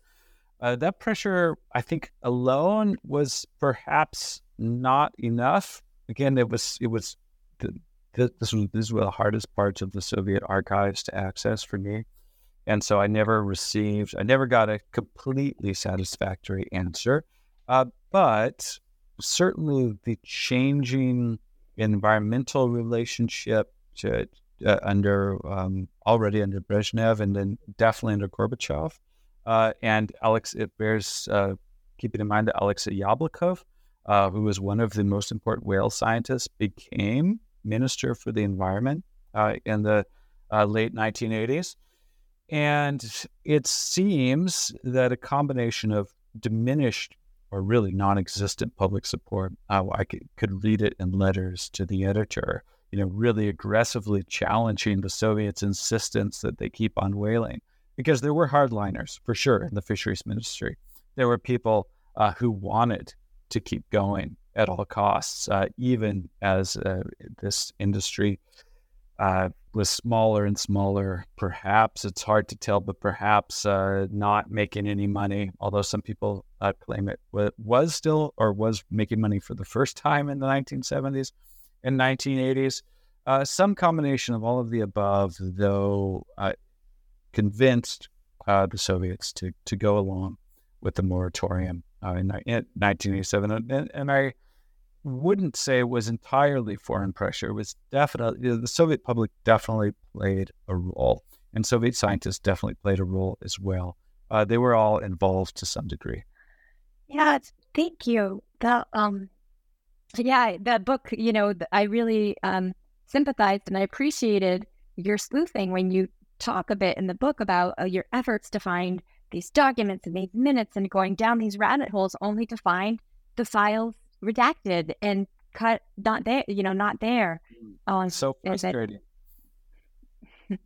Uh, that pressure, I think, alone was perhaps not enough. Again, it was it was the, this was these were the hardest parts of the Soviet archives to access for me, and so I never received I never got a completely satisfactory answer. Uh, but certainly the changing environmental relationship to, uh, under um, already under Brezhnev and then definitely under Gorbachev. Uh, and Alex, it bears uh, keeping in mind that Alexei Yablokov uh, who was one of the most important whale scientists, became Minister for the Environment uh, in the uh, late 1980s. And it seems that a combination of diminished or really non existent public support, uh, I could, could read it in letters to the editor, you know, really aggressively challenging the Soviets' insistence that they keep on whaling, because there were hardliners for sure in the fisheries ministry. There were people uh, who wanted to keep going at all costs, uh, even as uh, this industry uh, was smaller and smaller. Perhaps it's hard to tell, but perhaps uh, not making any money. Although some people uh, claim it was still or was making money for the first time in the 1970s and 1980s. Uh, some combination of all of the above, though, convinced uh, the Soviets to to go along with the moratorium in, in 1987, and, and I wouldn't say it was entirely foreign pressure. It was definitely you know, the Soviet public definitely played a role, and Soviet scientists definitely played a role as well. Uh, they were all involved to some degree. Yeah, thank you. The um, yeah, the book. You know, I really um sympathized and I appreciated your sleuthing when you talk a bit in the book about uh, your efforts to find these documents and these minutes and going down these rabbit holes only to find the files redacted and cut not there you know not there oh so frustrating.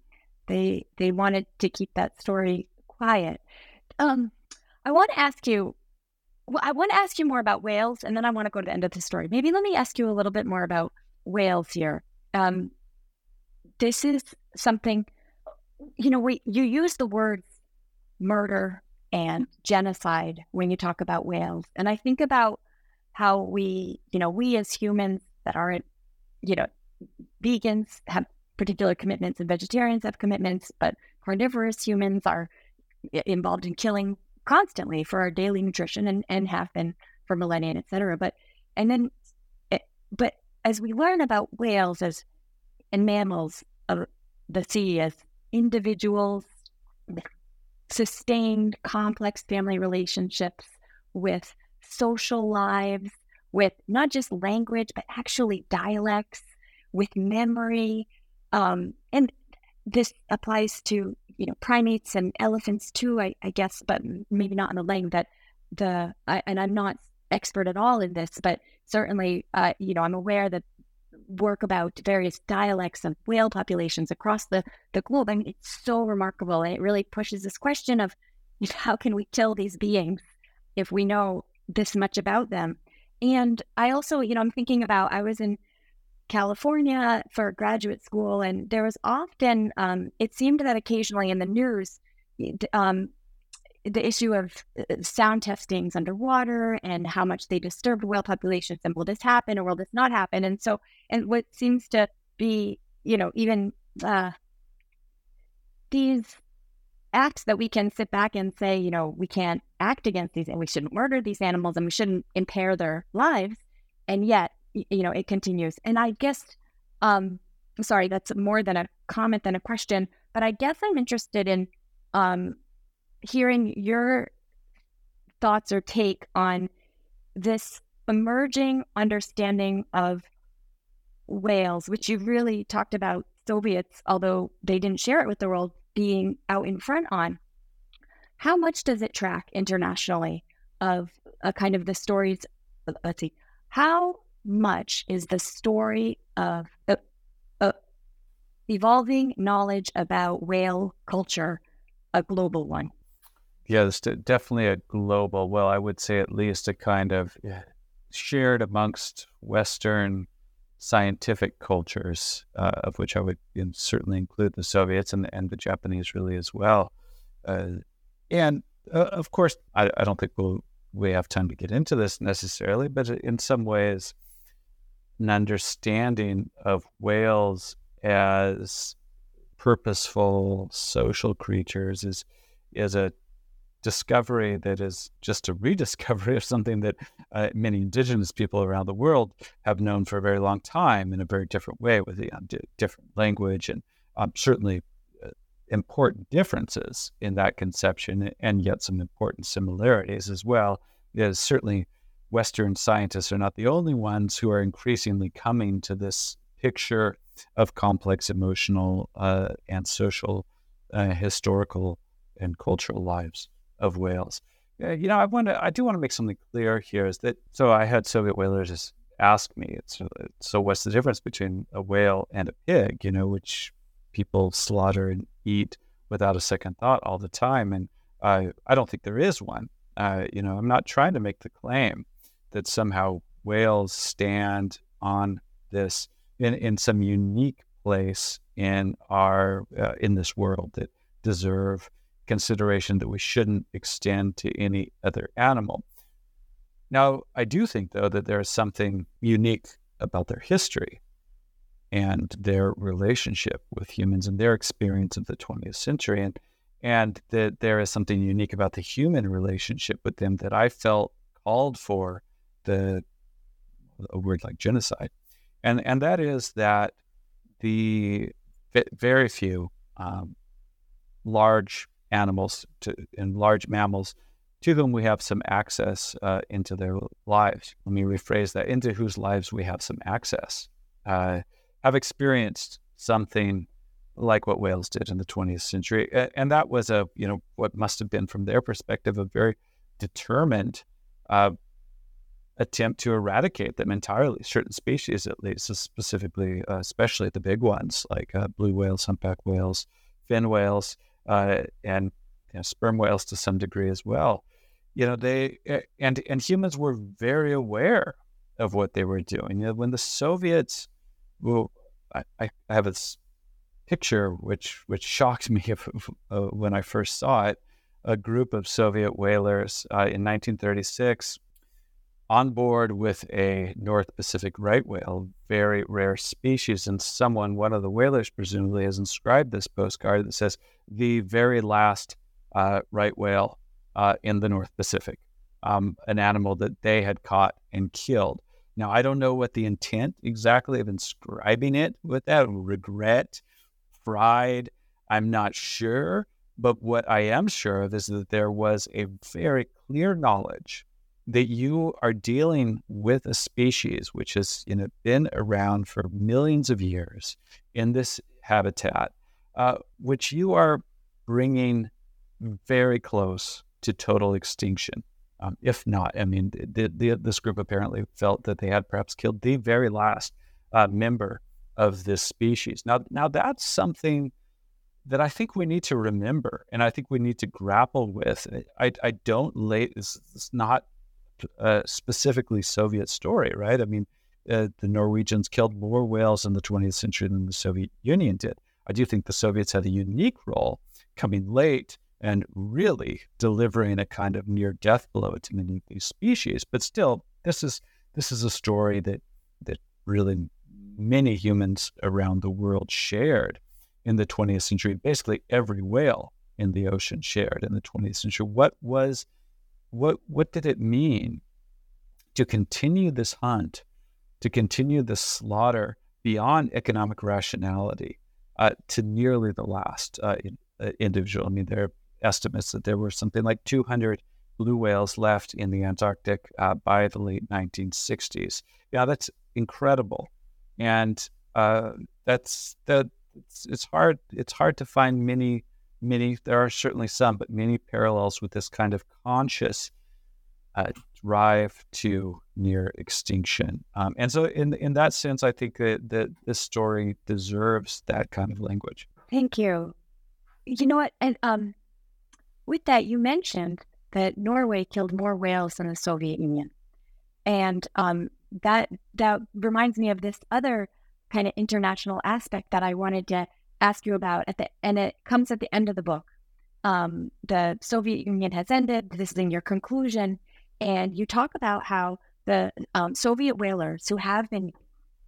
they they wanted to keep that story quiet. Um i want to ask you well, i want to ask you more about whales and then i want to go to the end of the story. Maybe let me ask you a little bit more about whales here. Um this is something you know we you use the words murder and genocide when you talk about whales and i think about how we, you know, we as humans that aren't, you know, vegans have particular commitments and vegetarians have commitments, but carnivorous humans are involved in killing constantly for our daily nutrition and, and have been for millennia, et cetera. But, and then, eh, but as we learn about whales as, and mammals of the sea as individuals, sustained complex family relationships with social lives with not just language, but actually dialects, with memory. Um, and this applies to, you know, primates and elephants too, I, I guess, but maybe not in the length that the, I, and I'm not expert at all in this, but certainly, uh, you know, I'm aware that work about various dialects of whale populations across the, the globe. Mean, it's so remarkable. And it really pushes this question of you know, how can we kill these beings if we know this much about them. And I also, you know, I'm thinking about I was in California for graduate school, and there was often, um, it seemed that occasionally in the news, um, the issue of uh, sound testings underwater and how much they disturbed whale populations and will this happen or will this not happen? And so, and what seems to be, you know, even uh, these acts that we can sit back and say, you know, we can't act against these and we shouldn't murder these animals and we shouldn't impair their lives. And yet, you know, it continues. And I guess, um, sorry, that's more than a comment than a question, but I guess I'm interested in um, hearing your thoughts or take on this emerging understanding of whales, which you really talked about Soviets, although they didn't share it with the world, being out in front on. How much does it track internationally of a kind of the stories? Let's see, how much is the story of uh, uh, evolving knowledge about whale culture a global one? Yeah, definitely a global, well, I would say at least a kind of shared amongst Western scientific cultures, uh, of which I would certainly include the Soviets and, and the Japanese really as well. Uh, and uh, of course, I, I, don't think we'll, we have time to get into this necessarily, but in some ways, an understanding of whales as purposeful social creatures is is a discovery that is just a rediscovery of something that uh, many indigenous people around the world have known for a very long time in a very different way with a d- different language and um, certainly uh, important differences in that conception and yet some important similarities as well. Is certainly Western scientists are not the only ones who are increasingly coming to this picture of complex emotional uh, and social, uh, historical, and cultural lives of whales. you know, I want to, I do want to make something clear here is that, so I had Soviet whalers as, ask me, so what's the difference between a whale and a pig? You know, which people slaughter and eat without a second thought all the time, and I, I don't think there is one. Uh, you know, I'm not trying to make the claim that somehow whales stand on this in, in some unique place in our uh, in this world that deserve consideration that we shouldn't extend to any other animal. Now, I do think though that there is something unique about their history and their relationship with humans and their experience of the 20th century and and that there is something unique about the human relationship with them that I felt called for the a word like genocide and and that is that the very few um, large animals to, and large mammals to whom we have some access uh, into their lives. Let me rephrase that: into whose lives we have some access, uh, have experienced something like what whales did in the 20th century, and that was a you know what must have been from their perspective a very determined uh, attempt to eradicate them entirely, certain species at least, specifically, uh, especially the big ones like uh, blue whales, humpback whales, fin whales, uh, and you know, sperm whales to some degree as well. You know, they and and humans were very aware of what they were doing. You know, when the Soviets, well, I, I have this picture which which shocked me uh, when I first saw it. A group of Soviet whalers uh, in 1936 on board with a North Pacific right whale, very rare species. And someone, one of the whalers presumably, has inscribed this postcard that says, the very last uh, right whale uh, in the North Pacific, um, an animal that they had caught and killed. Now, I don't know what the intent exactly of inscribing it with that regret, pride, I'm not sure. But what I am sure of is that there was a very clear knowledge that you are dealing with a species which has you know been around for millions of years in this habitat, uh, which you are bringing very close to total extinction. Um, if not, I mean, the, the, this group apparently felt that they had perhaps killed the very last uh, member of this species. Now, now that's something that I think we need to remember, and I think we need to grapple with. I, I don't lay. It's, it's not uh, specifically Soviet story, right? I mean, uh, the Norwegians killed more whales in the 20th century than the Soviet Union did. I do think the Soviets had a unique role coming late and really delivering a kind of near death blow to many of these species. But still, this is this is a story that that really many humans around the world shared in the 20th century. Basically, every whale in the ocean shared in the 20th century. What was what what did it mean to continue this hunt, to continue the slaughter beyond economic rationality uh, to nearly the last uh, uh, individual? I mean, there are estimates that there were something like 200 blue whales left in the Antarctic uh, by the late 1960s. Yeah, that's incredible, and uh, that's that. It's, it's hard. It's hard to find many many, there are certainly some, but many parallels with this kind of conscious uh, drive to near extinction. Um, and so, in in that sense, I think that, that this story deserves that kind of language. Thank you. You know what? And um, with that, you mentioned that Norway killed more whales than the Soviet Union, and um, that that reminds me of this other kind of international aspect that I wanted to ask you about at the and it comes at the end of the book. Um, the Soviet Union has ended. This is in your conclusion, and you talk about how the um, Soviet whalers who have been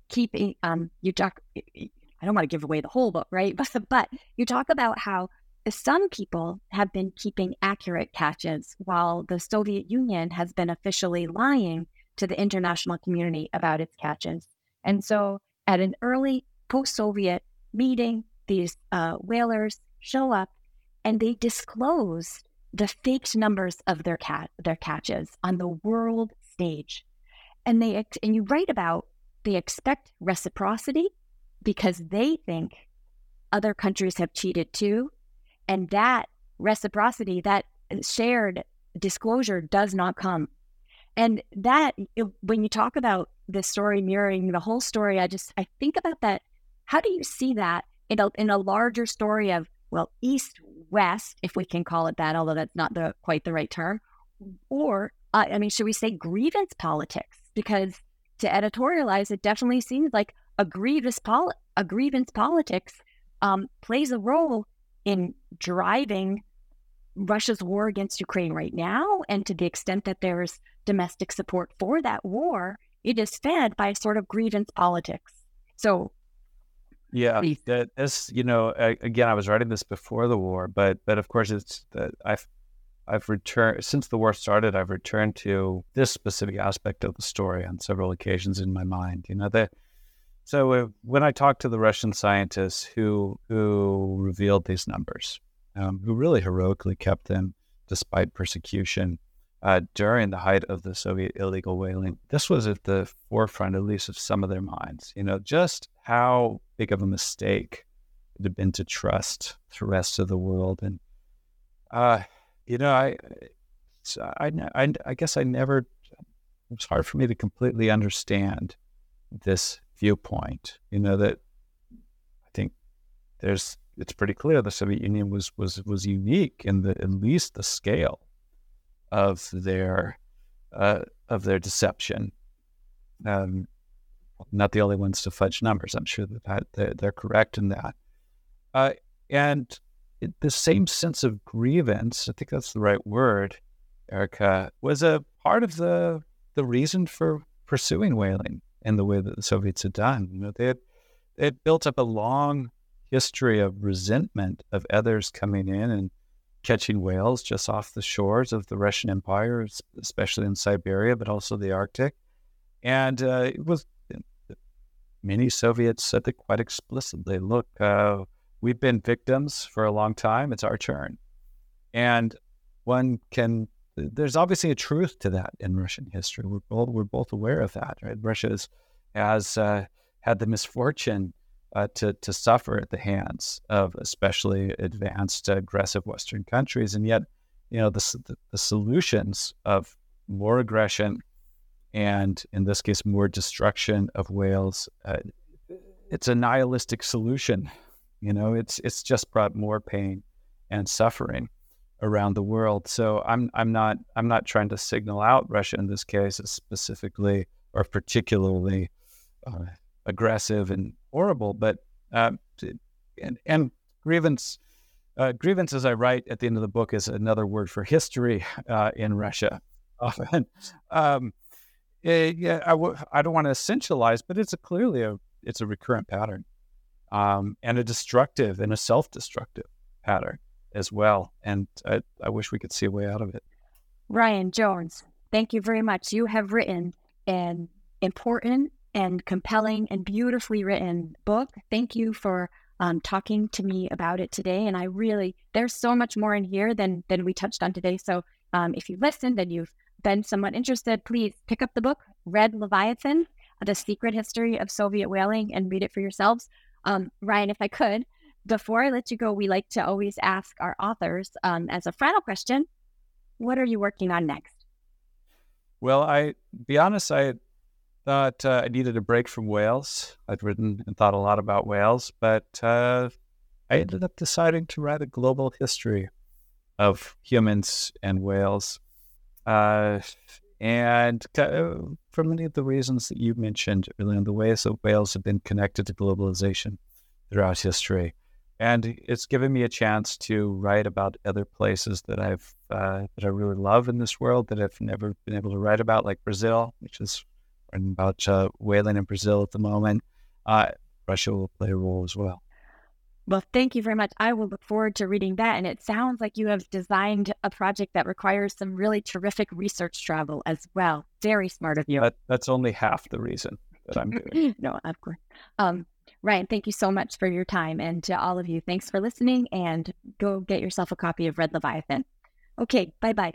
keeping um, you talk. I don't want to give away the whole book, right? But, but you talk about how some people have been keeping accurate catches while the Soviet Union has been officially lying to the international community about its catches. And so, at an early post Soviet meeting, these uh, whalers show up and they disclose the faked numbers of their cat their catches on the world stage. And they and you write about they expect reciprocity because they think other countries have cheated too. And that reciprocity that shared disclosure does not come. And that when you talk about the story mirroring the whole story, I just I think about that. How do you see that in a in a larger story of well, east west, if we can call it that, although that's not the quite the right term, or uh, I mean, should we say grievance politics? Because to editorialize, it definitely seems like a grievous pol- a grievance politics um, plays a role in driving Russia's war against Ukraine right now, and to the extent that there's domestic support for that war, it is fed by a sort of grievance politics. So, yeah, that this, you know, again, I was writing this before the war, but but of course, it's that I've I've returned since the war started. I've returned to this specific aspect of the story on several occasions in my mind. You know that. So uh, when I talked to the Russian scientists who who revealed these numbers, um, who really heroically kept them despite persecution uh, during the height of the Soviet illegal whaling, this was at the forefront, at least, of some of their minds. You know, just how big of a mistake it had been to trust the rest of the world, and uh, you know, I, I, I, I guess I never. It was hard for me to completely understand this viewpoint. You know that I think there's. It's pretty clear the Soviet Union was was was unique in the at least the scale of their uh, of their deception. Um, not the only ones to fudge numbers. I'm sure that, that they're, they're correct in that. Uh, and it, the same sense of grievance, I think that's the right word, Erica, was a part of the the reason for pursuing whaling in the way that the Soviets had done. You know, they had, they had built up a long history of resentment of others coming in and catching whales just off the shores of the Russian Empire, especially in Siberia, but also the Arctic. And uh, it was many Soviets said it quite explicitly. Look, uh, we've been victims for a long time. It's our turn. And one can, there's obviously a truth to that in Russian history. We're both, we're both aware of that, right? Russia has, has uh, had the misfortune uh, to, to suffer at the hands of especially advanced, aggressive Western countries. And yet, you know, the, the, the solutions of more aggression and, in this case, more destruction of whales, uh, it's a nihilistic solution you know, it's it's just brought more pain and suffering around the world. So I'm I'm not I'm not trying to signal out Russia in this case as specifically or particularly uh, aggressive and horrible, but uh, and, and grievance uh, grievance, as I write at the end of the book, is another word for history uh, in Russia. Often, um, it, eh, yeah, I w- I don't want to essentialize, but it's a clearly a it's a recurrent pattern um, and a destructive and a self-destructive pattern as well. And I, I wish we could see a way out of it. Ryan Jones, thank you very much. You have written an important and compelling and beautifully written book. Thank you for um, talking to me about it today. And I really, there's so much more in here than than we touched on today. So um, if you listened and you've been somewhat interested, please pick up the book, Red Leviathan: The Secret History of Soviet Whaling, and read it for yourselves. Um, Ryan, if I could, before I let you go, we like to always ask our authors um, as a final question what are you working on next? Well, I be honest, I thought uh, I needed a break from whales. I'd written and thought a lot about whales, but uh, I ended up deciding to write a global history of humans and whales. Uh, and uh, for many of the reasons that you mentioned earlier, the ways that whales have been connected to globalization throughout history. And it's given me a chance to write about other places that I've uh, that I really love in this world that I've never been able to write about, like Brazil, which is writing about uh, whaling in Brazil at the moment. Uh, Russia will play a role as well. Well, thank you very much. I will look forward to reading that. And it sounds like you have designed a project that requires some really terrific research travel as well. Very smart of you. That, that's only half the reason that I'm doing. no, of course. Um, Ryan, thank you so much for your time. And to all of you, thanks for listening. And go get yourself a copy of Red Leviathan. Okay, bye bye.